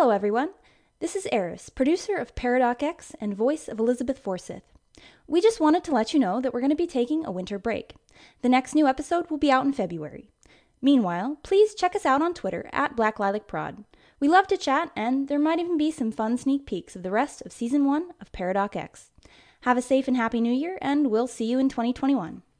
Hello, everyone. This is Eris, producer of Paradox X and voice of Elizabeth Forsyth. We just wanted to let you know that we're going to be taking a winter break. The next new episode will be out in February. Meanwhile, please check us out on Twitter at Black Lilac Prod. We love to chat, and there might even be some fun sneak peeks of the rest of season one of Paradox X. Have a safe and happy new year, and we'll see you in 2021.